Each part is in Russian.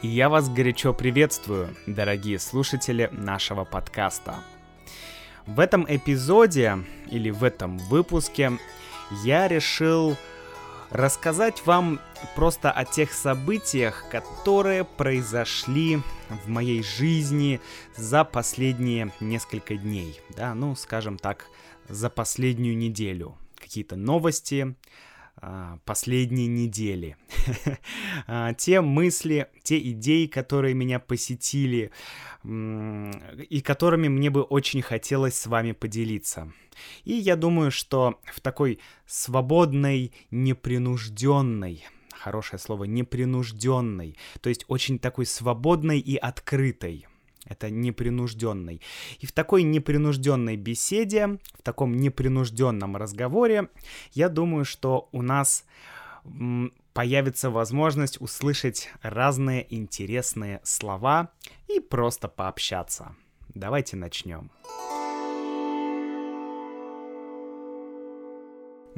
И я вас горячо приветствую, дорогие слушатели нашего подкаста. В этом эпизоде или в этом выпуске я решил рассказать вам просто о тех событиях, которые произошли в моей жизни за последние несколько дней, да, ну, скажем так, за последнюю неделю. Какие-то новости, последней недели. А, те мысли, те идеи, которые меня посетили и которыми мне бы очень хотелось с вами поделиться. И я думаю, что в такой свободной, непринужденной, хорошее слово, непринужденной, то есть очень такой свободной и открытой, это непринужденный. И в такой непринужденной беседе, в таком непринужденном разговоре, я думаю, что у нас появится возможность услышать разные интересные слова и просто пообщаться. Давайте начнем.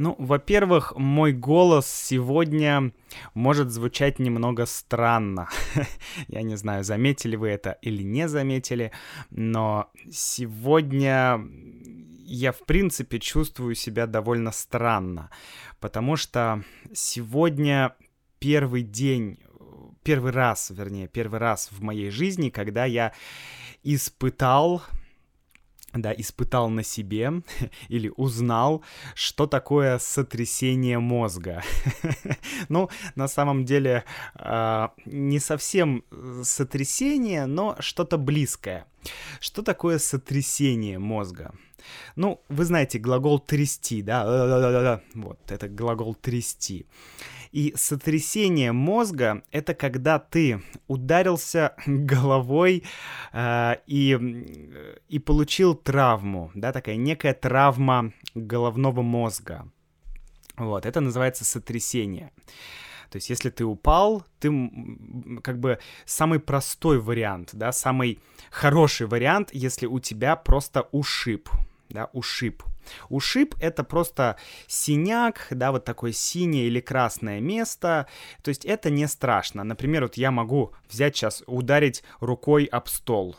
Ну, во-первых, мой голос сегодня может звучать немного странно. Я не знаю, заметили вы это или не заметили, но сегодня я, в принципе, чувствую себя довольно странно, потому что сегодня первый день, первый раз, вернее, первый раз в моей жизни, когда я испытал да, испытал на себе или узнал, что такое сотрясение мозга. ну, на самом деле, э, не совсем сотрясение, но что-то близкое. Что такое сотрясение мозга? Ну, вы знаете глагол трясти, да? Вот, это глагол трясти. И сотрясение мозга — это когда ты ударился головой э, и, и получил травму, да, такая некая травма головного мозга. Вот, это называется сотрясение. То есть, если ты упал, ты как бы самый простой вариант, да, самый хороший вариант, если у тебя просто ушиб, да, ушиб. Ушиб — это просто синяк, да, вот такое синее или красное место, то есть это не страшно. Например, вот я могу взять сейчас, ударить рукой об стол,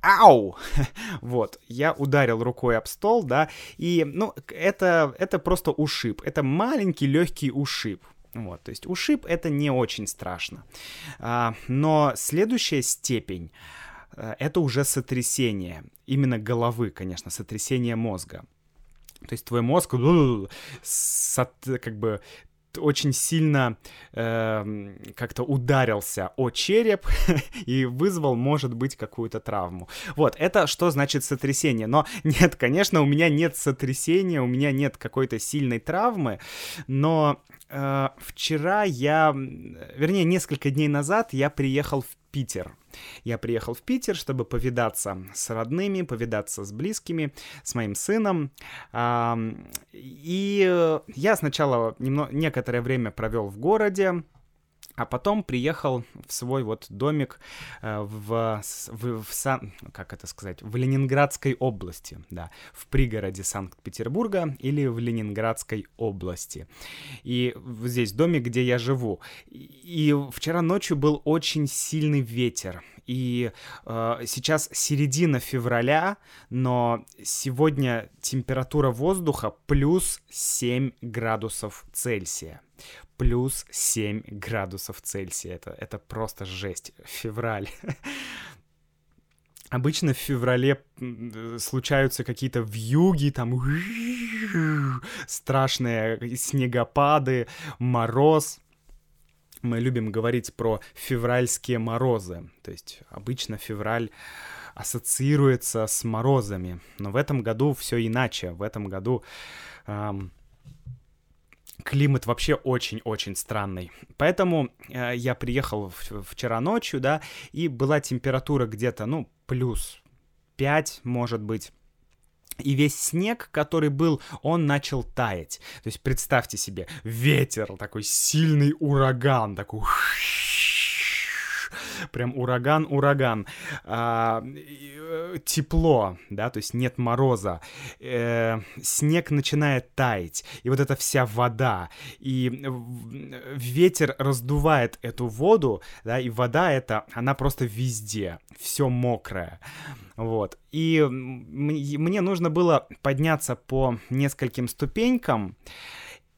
Ау! вот, я ударил рукой об стол, да, и, ну, это, это просто ушиб, это маленький легкий ушиб. Вот, то есть ушиб это не очень страшно. А, но следующая степень это уже сотрясение, именно головы, конечно, сотрясение мозга. То есть твой мозг как бы очень сильно э, как-то ударился о череп и вызвал, может быть, какую-то травму. Вот, это что значит сотрясение? Но нет, конечно, у меня нет сотрясения, у меня нет какой-то сильной травмы, но э, вчера я, вернее, несколько дней назад я приехал в Питер. Я приехал в Питер, чтобы повидаться с родными, повидаться с близкими, с моим сыном. И я сначала немного, некоторое время провел в городе, а потом приехал в свой вот домик э, в, в, в Сан... как это сказать? В Ленинградской области, да, в пригороде Санкт-Петербурга или в Ленинградской области. И здесь домик, где я живу. И вчера ночью был очень сильный ветер. И э, сейчас середина февраля, но сегодня температура воздуха плюс 7 градусов Цельсия плюс 7 градусов Цельсия. Это, это просто жесть. Февраль. Обычно в феврале случаются какие-то вьюги, там страшные снегопады, мороз. Мы любим говорить про февральские морозы. То есть обычно февраль ассоциируется с морозами. Но в этом году все иначе. В этом году эм, климат вообще очень-очень странный. Поэтому э, я приехал в, вчера ночью, да, и была температура где-то, ну, плюс 5, может быть. И весь снег, который был, он начал таять. То есть представьте себе, ветер, такой сильный ураган, такой прям ураган, ураган. А, э, тепло, да, то есть нет мороза. Э, снег начинает таять, и вот эта вся вода, и ветер раздувает эту воду, да, и вода эта, она просто везде, все мокрое. Вот. И мне нужно было подняться по нескольким ступенькам,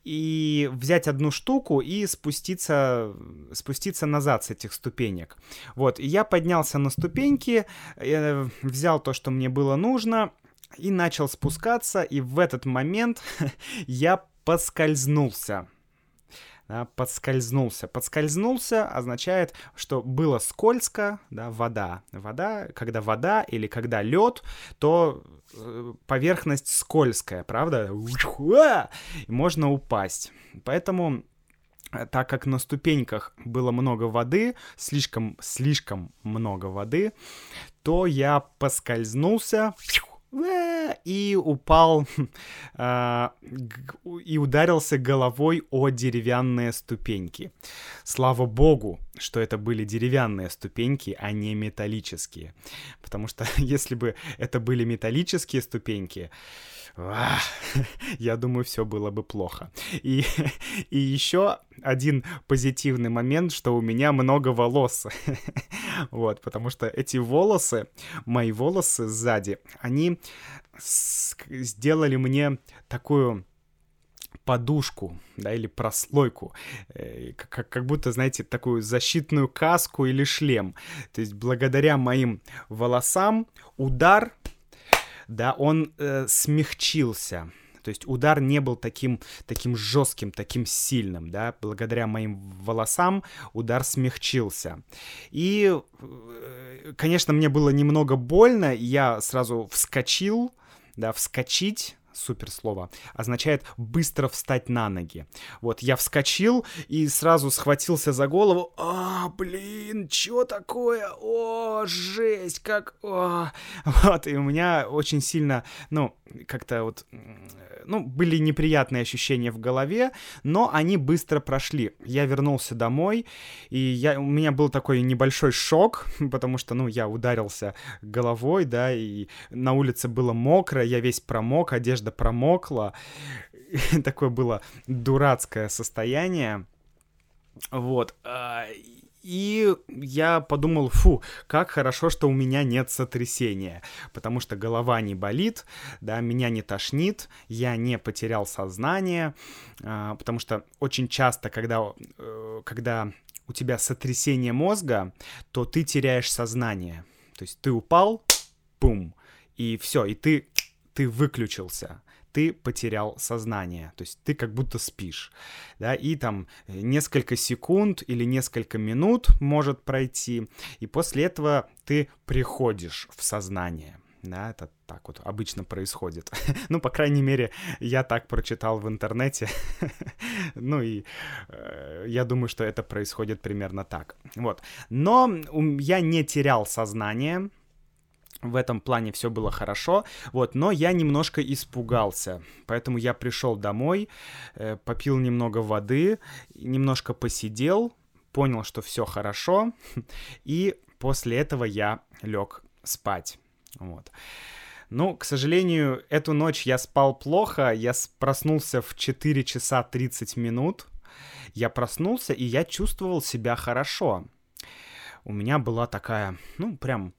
и взять одну штуку и спуститься, спуститься назад с этих ступенек. Вот, и я поднялся на ступеньки, э, взял то, что мне было нужно, и начал спускаться, и в этот момент я поскользнулся да, подскользнулся. Подскользнулся означает, что было скользко, да, вода. Вода, когда вода или когда лед, то э, поверхность скользкая, правда? Можно упасть. Поэтому э, так как на ступеньках было много воды, слишком, слишком много воды, то я поскользнулся, и упал а, и ударился головой о деревянные ступеньки. Слава богу, что это были деревянные ступеньки, а не металлические. Потому что если бы это были металлические ступеньки, я думаю, все было бы плохо. И, и еще один позитивный момент, что у меня много волос. вот, потому что эти волосы, мои волосы сзади, они сделали мне такую подушку, да, или прослойку, э, как, как будто, знаете, такую защитную каску или шлем. То есть благодаря моим волосам удар да, он э, смягчился. То есть удар не был таким, таким жестким, таким сильным, да, благодаря моим волосам удар смягчился. И, э, конечно, мне было немного больно, я сразу вскочил, да, вскочить, супер слово, означает быстро встать на ноги. Вот, я вскочил и сразу схватился за голову. А, блин, что такое? О, жесть, как... О. Вот, и у меня очень сильно, ну, как-то вот ну, были неприятные ощущения в голове, но они быстро прошли. Я вернулся домой, и я, у меня был такой небольшой шок, потому что, ну, я ударился головой, да, и на улице было мокро, я весь промок, одежда промокла. Такое было дурацкое состояние. Вот. А, и я подумал, фу, как хорошо, что у меня нет сотрясения, потому что голова не болит, да, меня не тошнит, я не потерял сознание, а, потому что очень часто, когда, э, когда у тебя сотрясение мозга, то ты теряешь сознание. То есть ты упал, пум, и все, и ты, ты выключился ты потерял сознание, то есть ты как будто спишь, да, и там э, несколько секунд или несколько минут может пройти, и после этого ты приходишь в сознание, да, это так вот обычно происходит. ну, по крайней мере, я так прочитал в интернете. ну и э, я думаю, что это происходит примерно так. Вот. Но я не терял сознание, в этом плане все было хорошо, вот, но я немножко испугался, поэтому я пришел домой, э, попил немного воды, немножко посидел, понял, что все хорошо, и после этого я лег спать, вот. Ну, к сожалению, эту ночь я спал плохо, я проснулся в 4 часа 30 минут, я проснулся, и я чувствовал себя хорошо. У меня была такая, ну, прям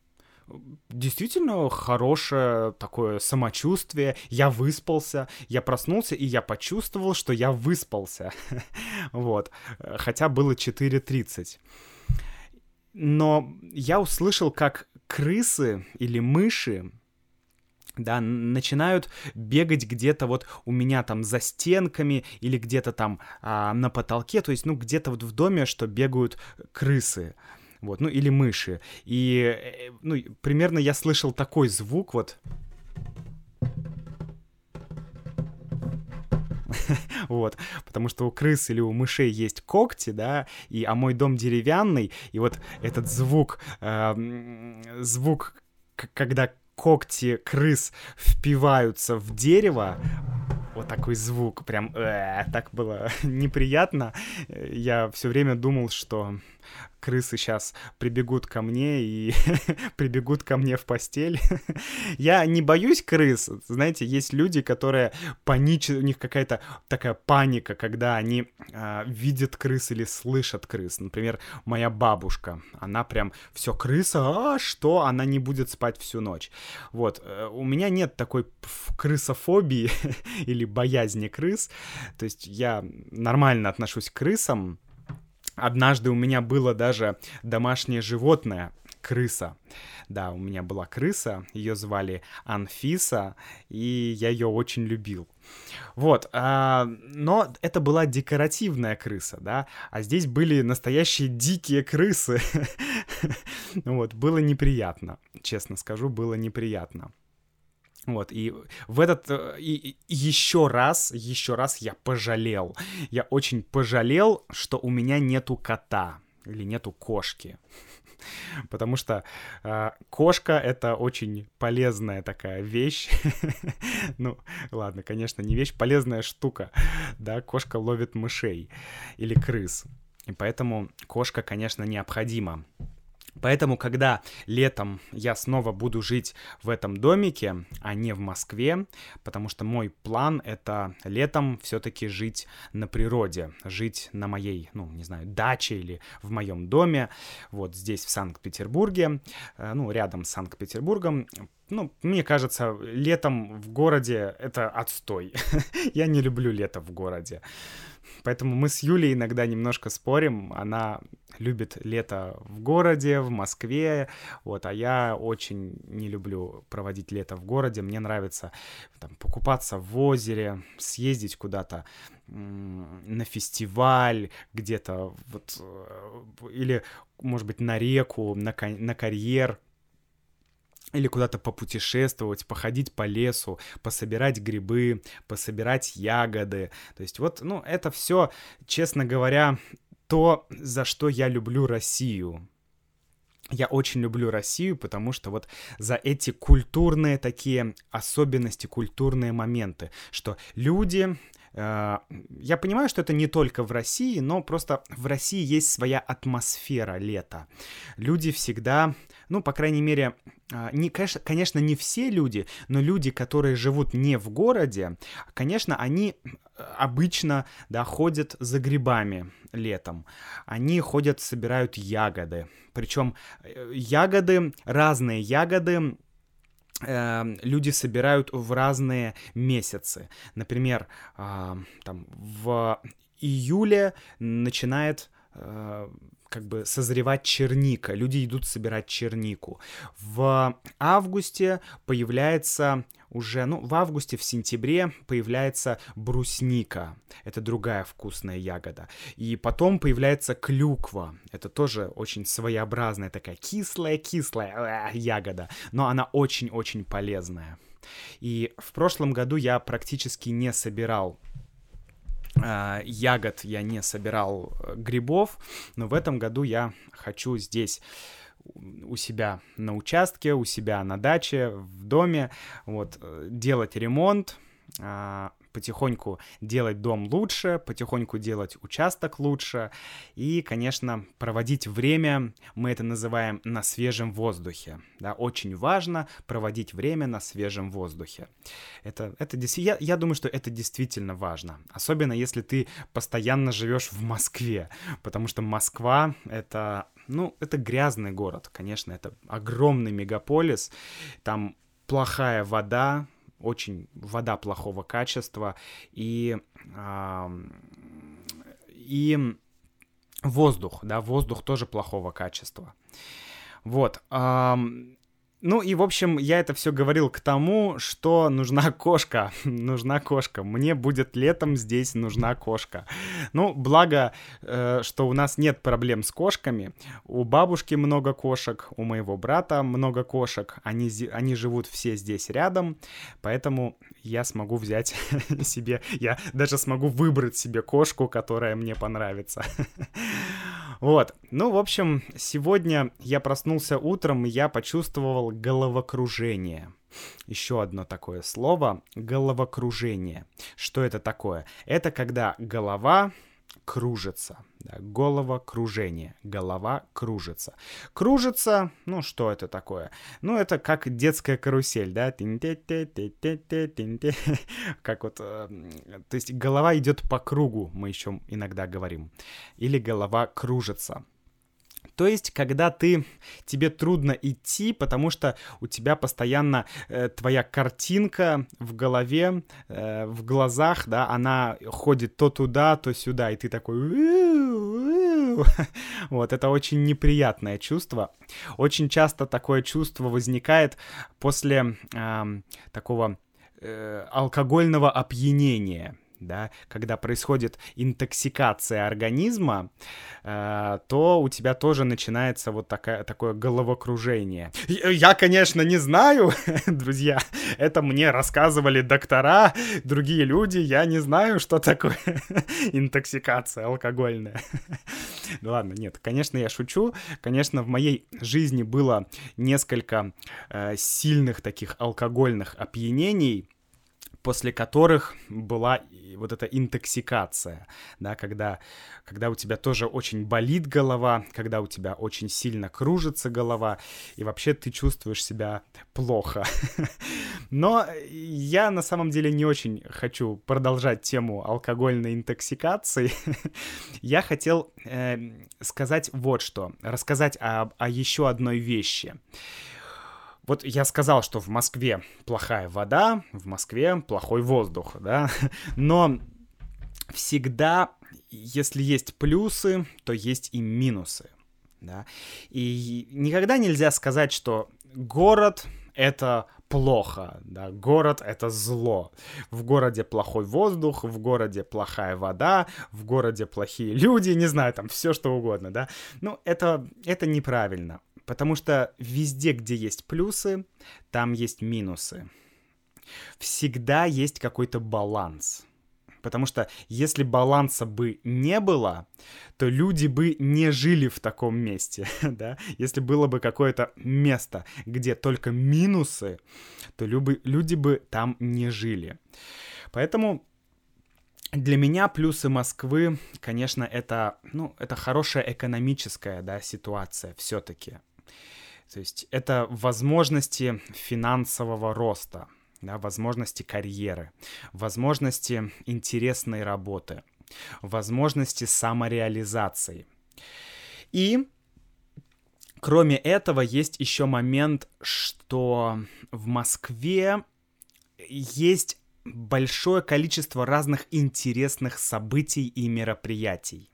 действительно хорошее такое самочувствие. Я выспался, я проснулся, и я почувствовал, что я выспался. вот. Хотя было 4.30. Но я услышал, как крысы или мыши да, начинают бегать где-то вот у меня там за стенками или где-то там а, на потолке, то есть, ну, где-то вот в доме, что бегают крысы вот, ну или мыши. И, э, ну, примерно я слышал такой звук, вот. вот, потому что у крыс или у мышей есть когти, да, и, а мой дом деревянный, и вот этот звук, э, звук, когда когти крыс впиваются в дерево, вот такой звук, прям э, так было неприятно. Я все время думал, что крысы сейчас прибегут ко мне и прибегут ко мне в постель. Я не боюсь крыс. Знаете, есть люди, которые паничат, у них какая-то такая паника, когда они э, видят крыс или слышат крыс. Например, моя бабушка, она прям все крыса, а что? Она не будет спать всю ночь. Вот, э, у меня нет такой крысофобии или боязни крыс. То есть я нормально отношусь к крысам. Однажды у меня было даже домашнее животное, крыса. Да, у меня была крыса, ее звали Анфиса, и я ее очень любил. Вот, а, но это была декоративная крыса, да, а здесь были настоящие дикие крысы. Вот, было неприятно, честно скажу, было неприятно. Вот, и в этот... Э, и, и еще раз, еще раз я пожалел. Я очень пожалел, что у меня нету кота или нету кошки. Потому что э, кошка это очень полезная такая вещь. ну, ладно, конечно, не вещь, полезная штука. Да, кошка ловит мышей или крыс. И поэтому кошка, конечно, необходима. Поэтому, когда летом я снова буду жить в этом домике, а не в Москве, потому что мой план это летом все-таки жить на природе, жить на моей, ну, не знаю, даче или в моем доме, вот здесь, в Санкт-Петербурге, э, ну, рядом с Санкт-Петербургом, ну, мне кажется, летом в городе это отстой. Я не люблю лето в городе. Поэтому мы с Юлей иногда немножко спорим. Она любит лето в городе, в Москве, вот, а я очень не люблю проводить лето в городе. Мне нравится там, покупаться в озере, съездить куда-то на фестиваль где-то, вот, э, или, может быть, на реку, на, на карьер, или куда-то попутешествовать, походить по лесу, пособирать грибы, пособирать ягоды. То есть вот, ну, это все, честно говоря, то, за что я люблю Россию. Я очень люблю Россию, потому что вот за эти культурные такие особенности, культурные моменты, что люди я понимаю, что это не только в России, но просто в России есть своя атмосфера лета. Люди всегда, ну, по крайней мере, э, не, конечно, конечно, не все люди, но люди, которые живут не в городе, конечно, они э, обычно, да, ходят за грибами летом. Они ходят, собирают ягоды. Причем ягоды, разные ягоды, люди собирают в разные месяцы. Например, там в июле начинает э, как бы созревать черника. Люди идут собирать чернику. В августе появляется уже, ну, в августе, в сентябре появляется брусника. Это другая вкусная ягода. И потом появляется клюква. Это тоже очень своеобразная такая кислая-кислая ягода. Но она очень-очень полезная. И в прошлом году я практически не собирал ягод, я не собирал э, грибов, но в этом году я хочу здесь у себя на участке, у себя на даче, в доме, вот, э, делать ремонт, а, потихоньку делать дом лучше, потихоньку делать участок лучше. И, конечно, проводить время, мы это называем на свежем воздухе. Да, очень важно проводить время на свежем воздухе. Это, это я, я думаю, что это действительно важно, особенно если ты постоянно живешь в Москве, потому что Москва — это ну, это грязный город, конечно, это огромный мегаполис, там плохая вода, очень вода плохого качества, и, и воздух, да, воздух тоже плохого качества. Вот. Ну и, в общем, я это все говорил к тому, что нужна кошка. нужна кошка. Мне будет летом здесь нужна кошка. Ну, благо, э, что у нас нет проблем с кошками. У бабушки много кошек, у моего брата много кошек. Они, они живут все здесь рядом, поэтому я смогу взять себе... Я даже смогу выбрать себе кошку, которая мне понравится. Вот. Ну, в общем, сегодня я проснулся утром, и я почувствовал головокружение. Еще одно такое слово — головокружение. Что это такое? Это когда голова кружится. Да, головокружение. Голова кружится. Кружится, ну что это такое? Ну это как детская карусель, да? Как вот, э, то есть голова идет по кругу, мы еще иногда говорим. Или голова кружится. То есть, когда ты, тебе трудно идти, потому что у тебя постоянно э, твоя картинка в голове, э, в глазах, да, она ходит то туда, то сюда, и ты такой... Вот, это очень неприятное чувство. Очень часто такое чувство возникает после э, такого алкогольного опьянения да, когда происходит интоксикация организма, э, то у тебя тоже начинается вот такая, такое головокружение. Я, конечно, не знаю, друзья, это мне рассказывали доктора, другие люди, я не знаю, что такое интоксикация алкогольная. Ну ладно, нет, конечно, я шучу. Конечно, в моей жизни было несколько э, сильных таких алкогольных опьянений, после которых была вот эта интоксикация, да, когда, когда у тебя тоже очень болит голова, когда у тебя очень сильно кружится голова, и вообще ты чувствуешь себя плохо. Но я на самом деле не очень хочу продолжать тему алкогольной интоксикации. я хотел э, сказать вот что, рассказать о еще одной вещи. Вот я сказал, что в Москве плохая вода, в Москве плохой воздух, да, но всегда, если есть плюсы, то есть и минусы, да, и никогда нельзя сказать, что город — это плохо, да, город — это зло. В городе плохой воздух, в городе плохая вода, в городе плохие люди, не знаю, там все что угодно, да. Ну, это, это неправильно. Потому что везде, где есть плюсы, там есть минусы. Всегда есть какой-то баланс. Потому что если баланса бы не было, то люди бы не жили в таком месте, да? Если было бы какое-то место, где только минусы, то люди бы там не жили. Поэтому для меня плюсы Москвы, конечно, это, ну, это хорошая экономическая, да, ситуация все-таки. То есть это возможности финансового роста, да, возможности карьеры, возможности интересной работы, возможности самореализации. И кроме этого есть еще момент, что в Москве есть большое количество разных интересных событий и мероприятий.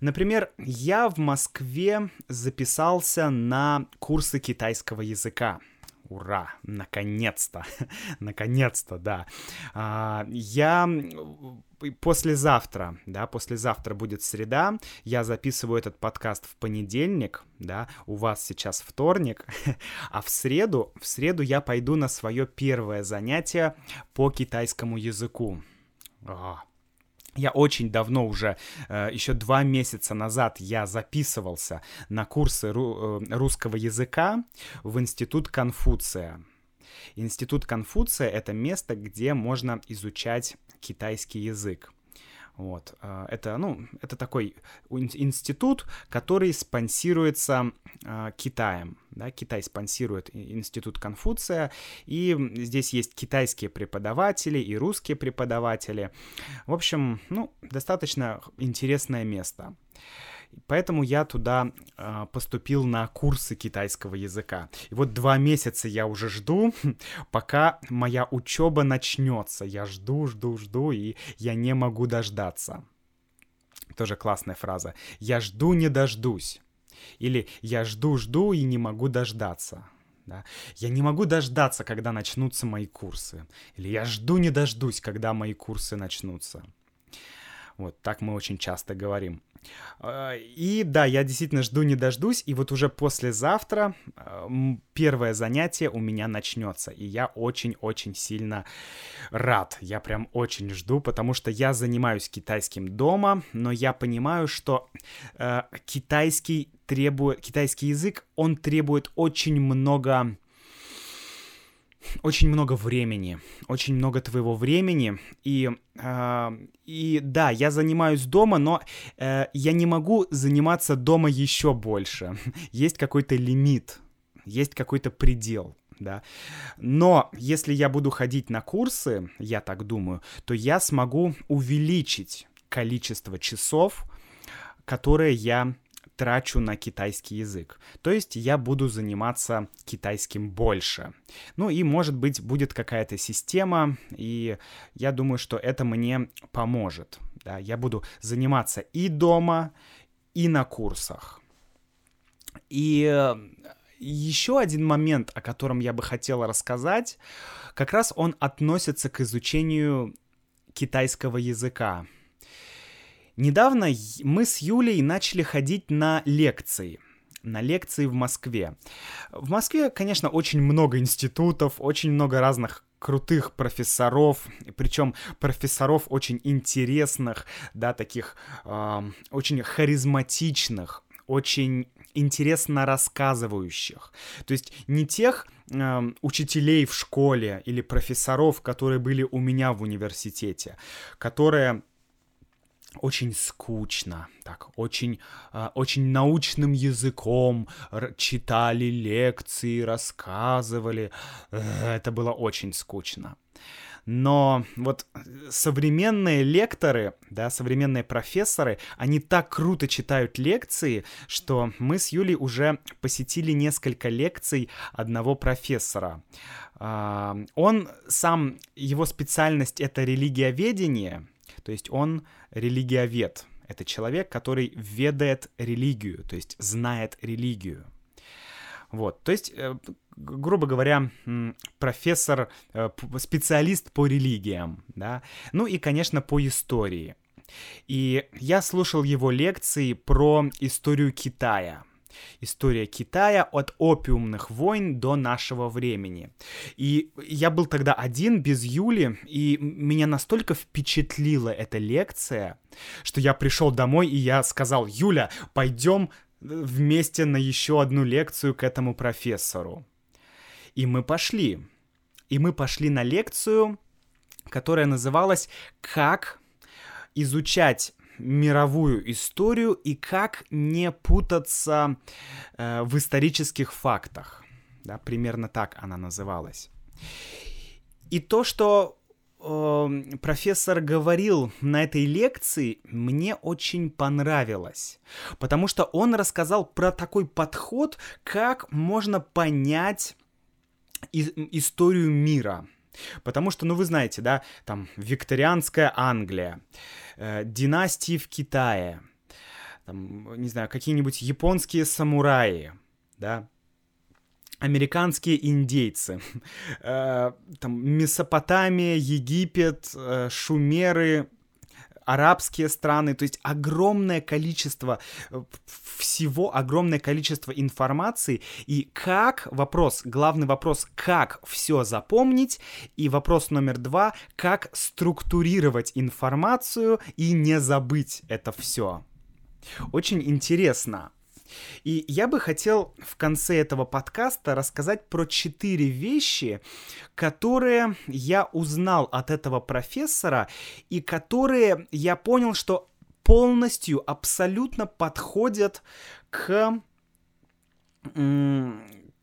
Например, я в Москве записался на курсы китайского языка. Ура! Наконец-то! Наконец-то, да. А, я послезавтра, да, послезавтра будет среда, я записываю этот подкаст в понедельник, да, у вас сейчас вторник, а в среду, в среду я пойду на свое первое занятие по китайскому языку. О, я очень давно уже, э, еще два месяца назад я записывался на курсы э, русского языка в Институт Конфуция. Институт Конфуция — это место, где можно изучать китайский язык. Вот. Э, это, ну, это такой институт, который спонсируется э, Китаем. Да? Китай спонсирует институт Конфуция, и здесь есть китайские преподаватели и русские преподаватели. В общем, ну, достаточно интересное место. Поэтому я туда э, поступил на курсы китайского языка. И вот два месяца я уже жду, пока моя учеба начнется. Я жду, жду, жду, и я не могу дождаться. Тоже классная фраза. Я жду, не дождусь. Или я жду, жду и не могу дождаться. Да? Я не могу дождаться, когда начнутся мои курсы. Или я жду, не дождусь, когда мои курсы начнутся. Вот так мы очень часто говорим. А, и да, я действительно жду не дождусь, и вот уже послезавтра первое занятие у меня начнется, и я очень-очень сильно рад, я прям очень жду, потому что я занимаюсь китайским дома, но я понимаю, что э, китайский требует, китайский язык, он требует очень много очень много времени, очень много твоего времени, и, э, и да, я занимаюсь дома, но э, я не могу заниматься дома еще больше. Есть какой-то лимит, есть какой-то предел, да. Но если я буду ходить на курсы, я так думаю, то я смогу увеличить количество часов, которые я трачу на китайский язык. То есть я буду заниматься китайским больше. Ну и, может быть, будет какая-то система, и я думаю, что это мне поможет. Да? Я буду заниматься и дома, и на курсах. И э, еще один момент, о котором я бы хотел рассказать, как раз он относится к изучению китайского языка. Недавно мы с Юлей начали ходить на лекции на лекции в Москве. В Москве, конечно, очень много институтов, очень много разных крутых профессоров, причем профессоров очень интересных, да, таких э, очень харизматичных, очень интересно рассказывающих. То есть не тех э, учителей в школе или профессоров, которые были у меня в университете, которые очень скучно, так, очень, э, очень научным языком читали лекции, рассказывали. Э, это было очень скучно. Но вот современные лекторы, да, современные профессоры, они так круто читают лекции, что мы с Юлей уже посетили несколько лекций одного профессора. А, он сам, его специальность это религиоведение, то есть он религиовед. Это человек, который ведает религию, то есть знает религию. Вот, то есть, э, грубо говоря, профессор, э, специалист по религиям, да, ну и, конечно, по истории. И я слушал его лекции про историю Китая, История Китая от опиумных войн до нашего времени. И я был тогда один, без Юли, и меня настолько впечатлила эта лекция, что я пришел домой и я сказал, Юля, пойдем вместе на еще одну лекцию к этому профессору. И мы пошли. И мы пошли на лекцию, которая называлась «Как изучать мировую историю и как не путаться э, в исторических фактах. Да, примерно так она называлась. И то, что э, профессор говорил на этой лекции, мне очень понравилось. Потому что он рассказал про такой подход, как можно понять и- историю мира. Потому что, ну вы знаете, да, там викторианская Англия, э, династии в Китае, там, не знаю, какие-нибудь японские самураи, да, американские индейцы, э, там Месопотамия, Египет, э, шумеры, арабские страны, то есть огромное количество э, всего, огромное количество информации, и как, вопрос, главный вопрос, как все запомнить, и вопрос номер два, как структурировать информацию и не забыть это все. Очень интересно. И я бы хотел в конце этого подкаста рассказать про четыре вещи, которые я узнал от этого профессора и которые я понял, что полностью, абсолютно подходят к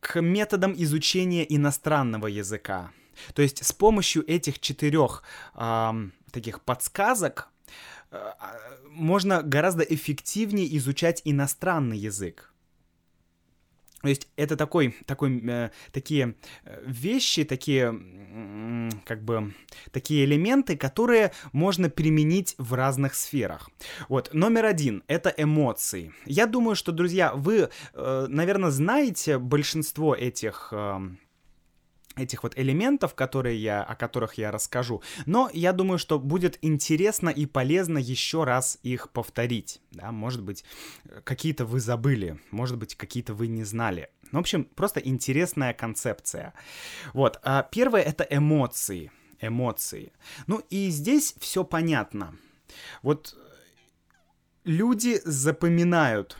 к методам изучения иностранного языка. То есть с помощью этих четырех э, таких подсказок можно гораздо эффективнее изучать иностранный язык. То есть это такой, такой, э, такие э, вещи, такие, э, как бы, такие элементы, которые можно применить в разных сферах. Вот, номер один — это эмоции. Я думаю, что, друзья, вы, э, наверное, знаете большинство этих... Э, этих вот элементов, которые я, о которых я расскажу. Но я думаю, что будет интересно и полезно еще раз их повторить. Да, может быть, какие-то вы забыли, может быть, какие-то вы не знали. В общем, просто интересная концепция. Вот, а первое это эмоции. Эмоции. Ну и здесь все понятно. Вот люди запоминают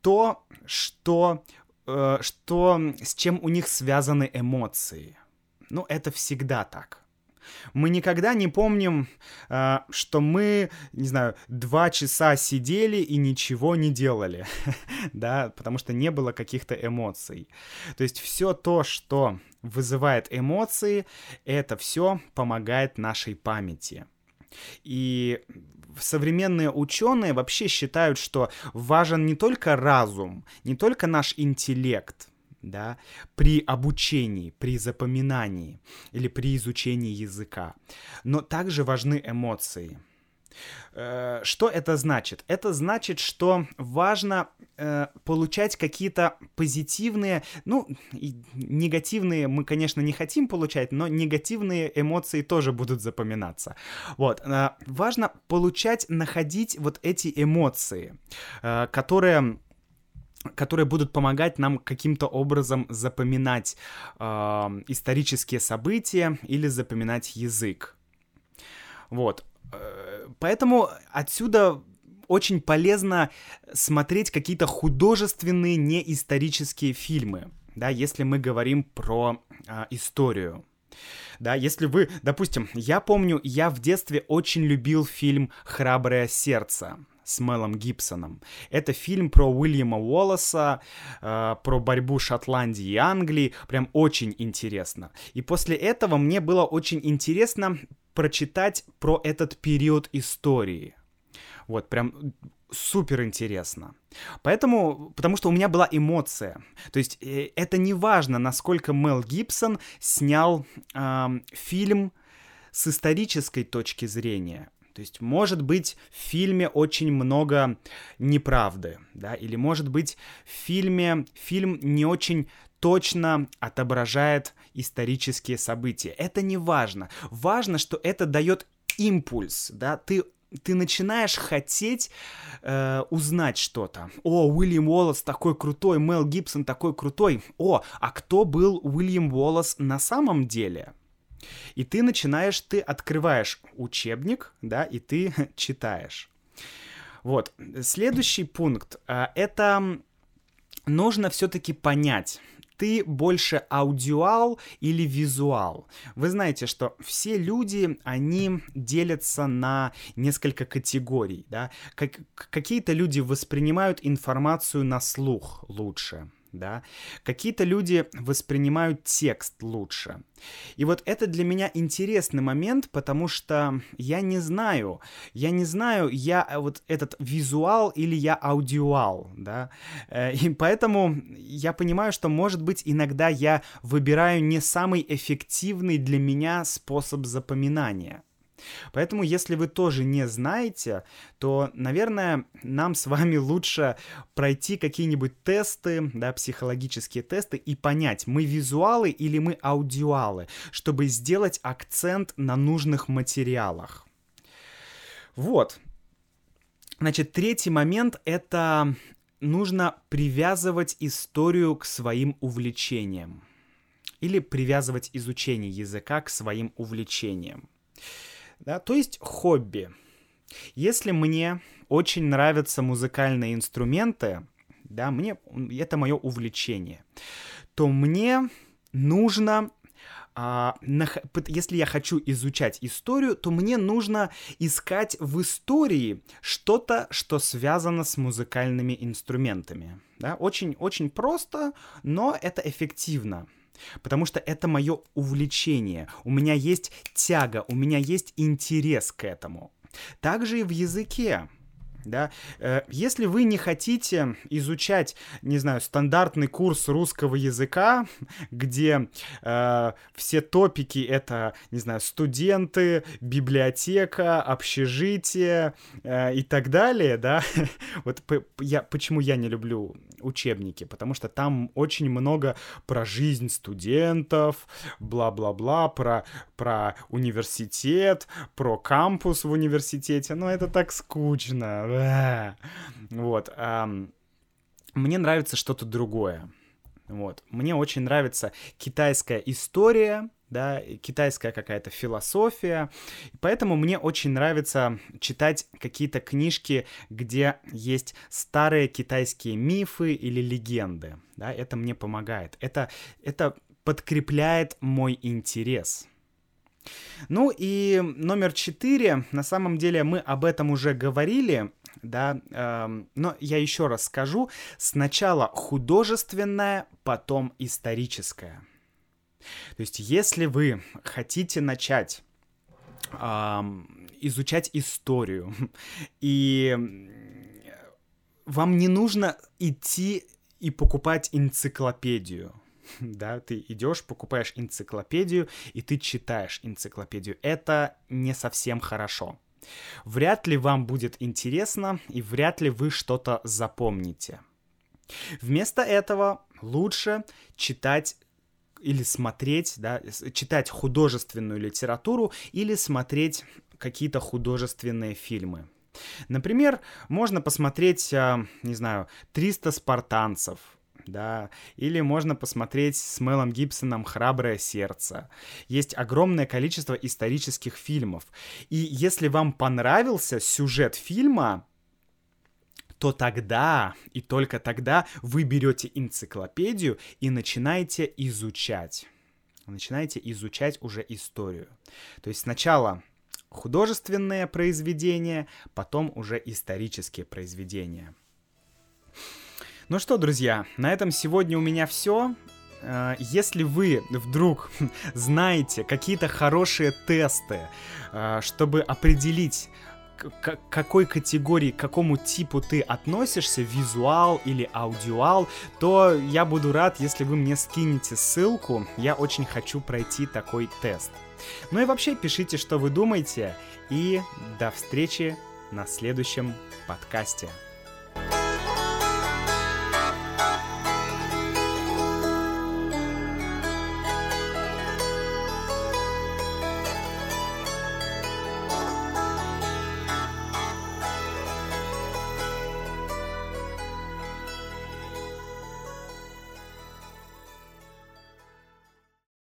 то, что Э, что, с чем у них связаны эмоции. Ну, это всегда так. Мы никогда не помним, э, что мы, не знаю, два часа сидели и ничего не делали, да, потому что не было каких-то эмоций. То есть все то, что вызывает эмоции, это все помогает нашей памяти. И современные ученые вообще считают, что важен не только разум, не только наш интеллект, да, при обучении, при запоминании или при изучении языка, но также важны эмоции. Э, что это значит? Это значит, что важно э, получать какие-то позитивные, ну, негативные мы, конечно, не хотим получать, но негативные эмоции тоже будут запоминаться. Вот, э, важно получать, находить вот эти эмоции, э, которые которые будут помогать нам каким-то образом запоминать э, исторические события или запоминать язык. Вот. Э, поэтому отсюда очень полезно смотреть какие-то художественные, неисторические фильмы, да, если мы говорим про э, историю. Да, если вы, допустим, я помню, я в детстве очень любил фильм «Храброе сердце», с Мелом Гибсоном. Это фильм про Уильяма Уоллеса, э, про борьбу Шотландии и Англии. Прям очень интересно. И после этого мне было очень интересно прочитать про этот период истории. Вот, прям супер интересно. Поэтому, потому что у меня была эмоция. То есть э, это не важно, насколько Мел Гибсон снял э, фильм с исторической точки зрения. То есть, может быть, в фильме очень много неправды, да, или, может быть, в фильме фильм не очень точно отображает исторические события. Это не важно. Важно, что это дает импульс, да, ты ты начинаешь хотеть э, узнать что-то. О, Уильям Уоллес такой крутой, Мел Гибсон такой крутой. О, а кто был Уильям Уоллес на самом деле? И ты начинаешь, ты открываешь учебник, да, и ты читаешь. Вот. Следующий пункт. Э, это нужно все-таки понять, ты больше аудиал или визуал. Вы знаете, что все люди, они делятся на несколько категорий, да. Как, какие-то люди воспринимают информацию на слух лучше, да. Какие-то люди воспринимают текст лучше. И вот это для меня интересный момент, потому что я не знаю, я не знаю, я э, вот этот визуал или я аудиал, да. Э, и поэтому я понимаю, что, может быть, иногда я выбираю не самый эффективный для меня способ запоминания. Поэтому, если вы тоже не знаете, то, наверное, нам с вами лучше пройти какие-нибудь тесты, да, психологические тесты и понять, мы визуалы или мы аудиалы, чтобы сделать акцент на нужных материалах. Вот. Значит, третий момент — это нужно привязывать историю к своим увлечениям или привязывать изучение языка к своим увлечениям. Да? То есть хобби. Если мне очень нравятся музыкальные инструменты, да, мне это мое увлечение, то мне нужно а, если я хочу изучать историю, то мне нужно искать в истории что-то, что связано с музыкальными инструментами. Да? Очень, очень просто, но это эффективно. Потому что это мое увлечение. У меня есть тяга, у меня есть интерес к этому. Также и в языке да. Э, если вы не хотите изучать, не знаю, стандартный курс русского языка, где э, все топики это, не знаю, студенты, библиотека, общежитие э, и так далее, да, вот я, почему я не люблю учебники, потому что там очень много про жизнь студентов, бла-бла-бла, про, про университет, про кампус в университете, но это так скучно, вот. Мне нравится что-то другое. Вот. Мне очень нравится китайская история, да, китайская какая-то философия. Поэтому мне очень нравится читать какие-то книжки, где есть старые китайские мифы или легенды. Да, это мне помогает. Это, это подкрепляет мой интерес. Ну и номер четыре, на самом деле мы об этом уже говорили, да, э, но я еще раз скажу, сначала художественное, потом историческое. То есть если вы хотите начать э, изучать историю, и вам не нужно идти и покупать энциклопедию, да, ты идешь, покупаешь энциклопедию, и ты читаешь энциклопедию. Это не совсем хорошо. Вряд ли вам будет интересно, и вряд ли вы что-то запомните. Вместо этого лучше читать или смотреть, да, читать художественную литературу или смотреть какие-то художественные фильмы. Например, можно посмотреть, а, не знаю, 300 спартанцев, да, или можно посмотреть с Мелом Гибсоном «Храброе сердце». Есть огромное количество исторических фильмов. И если вам понравился сюжет фильма, то тогда и только тогда вы берете энциклопедию и начинаете изучать. Начинаете изучать уже историю. То есть сначала художественные произведения, потом уже исторические произведения. Ну что, друзья, на этом сегодня у меня все. Э, если вы вдруг знаете какие-то хорошие тесты, э, чтобы определить, к какой категории, к какому типу ты относишься, визуал или аудиал, то я буду рад, если вы мне скинете ссылку. Я очень хочу пройти такой тест. Ну и вообще пишите, что вы думаете, и до встречи на следующем подкасте.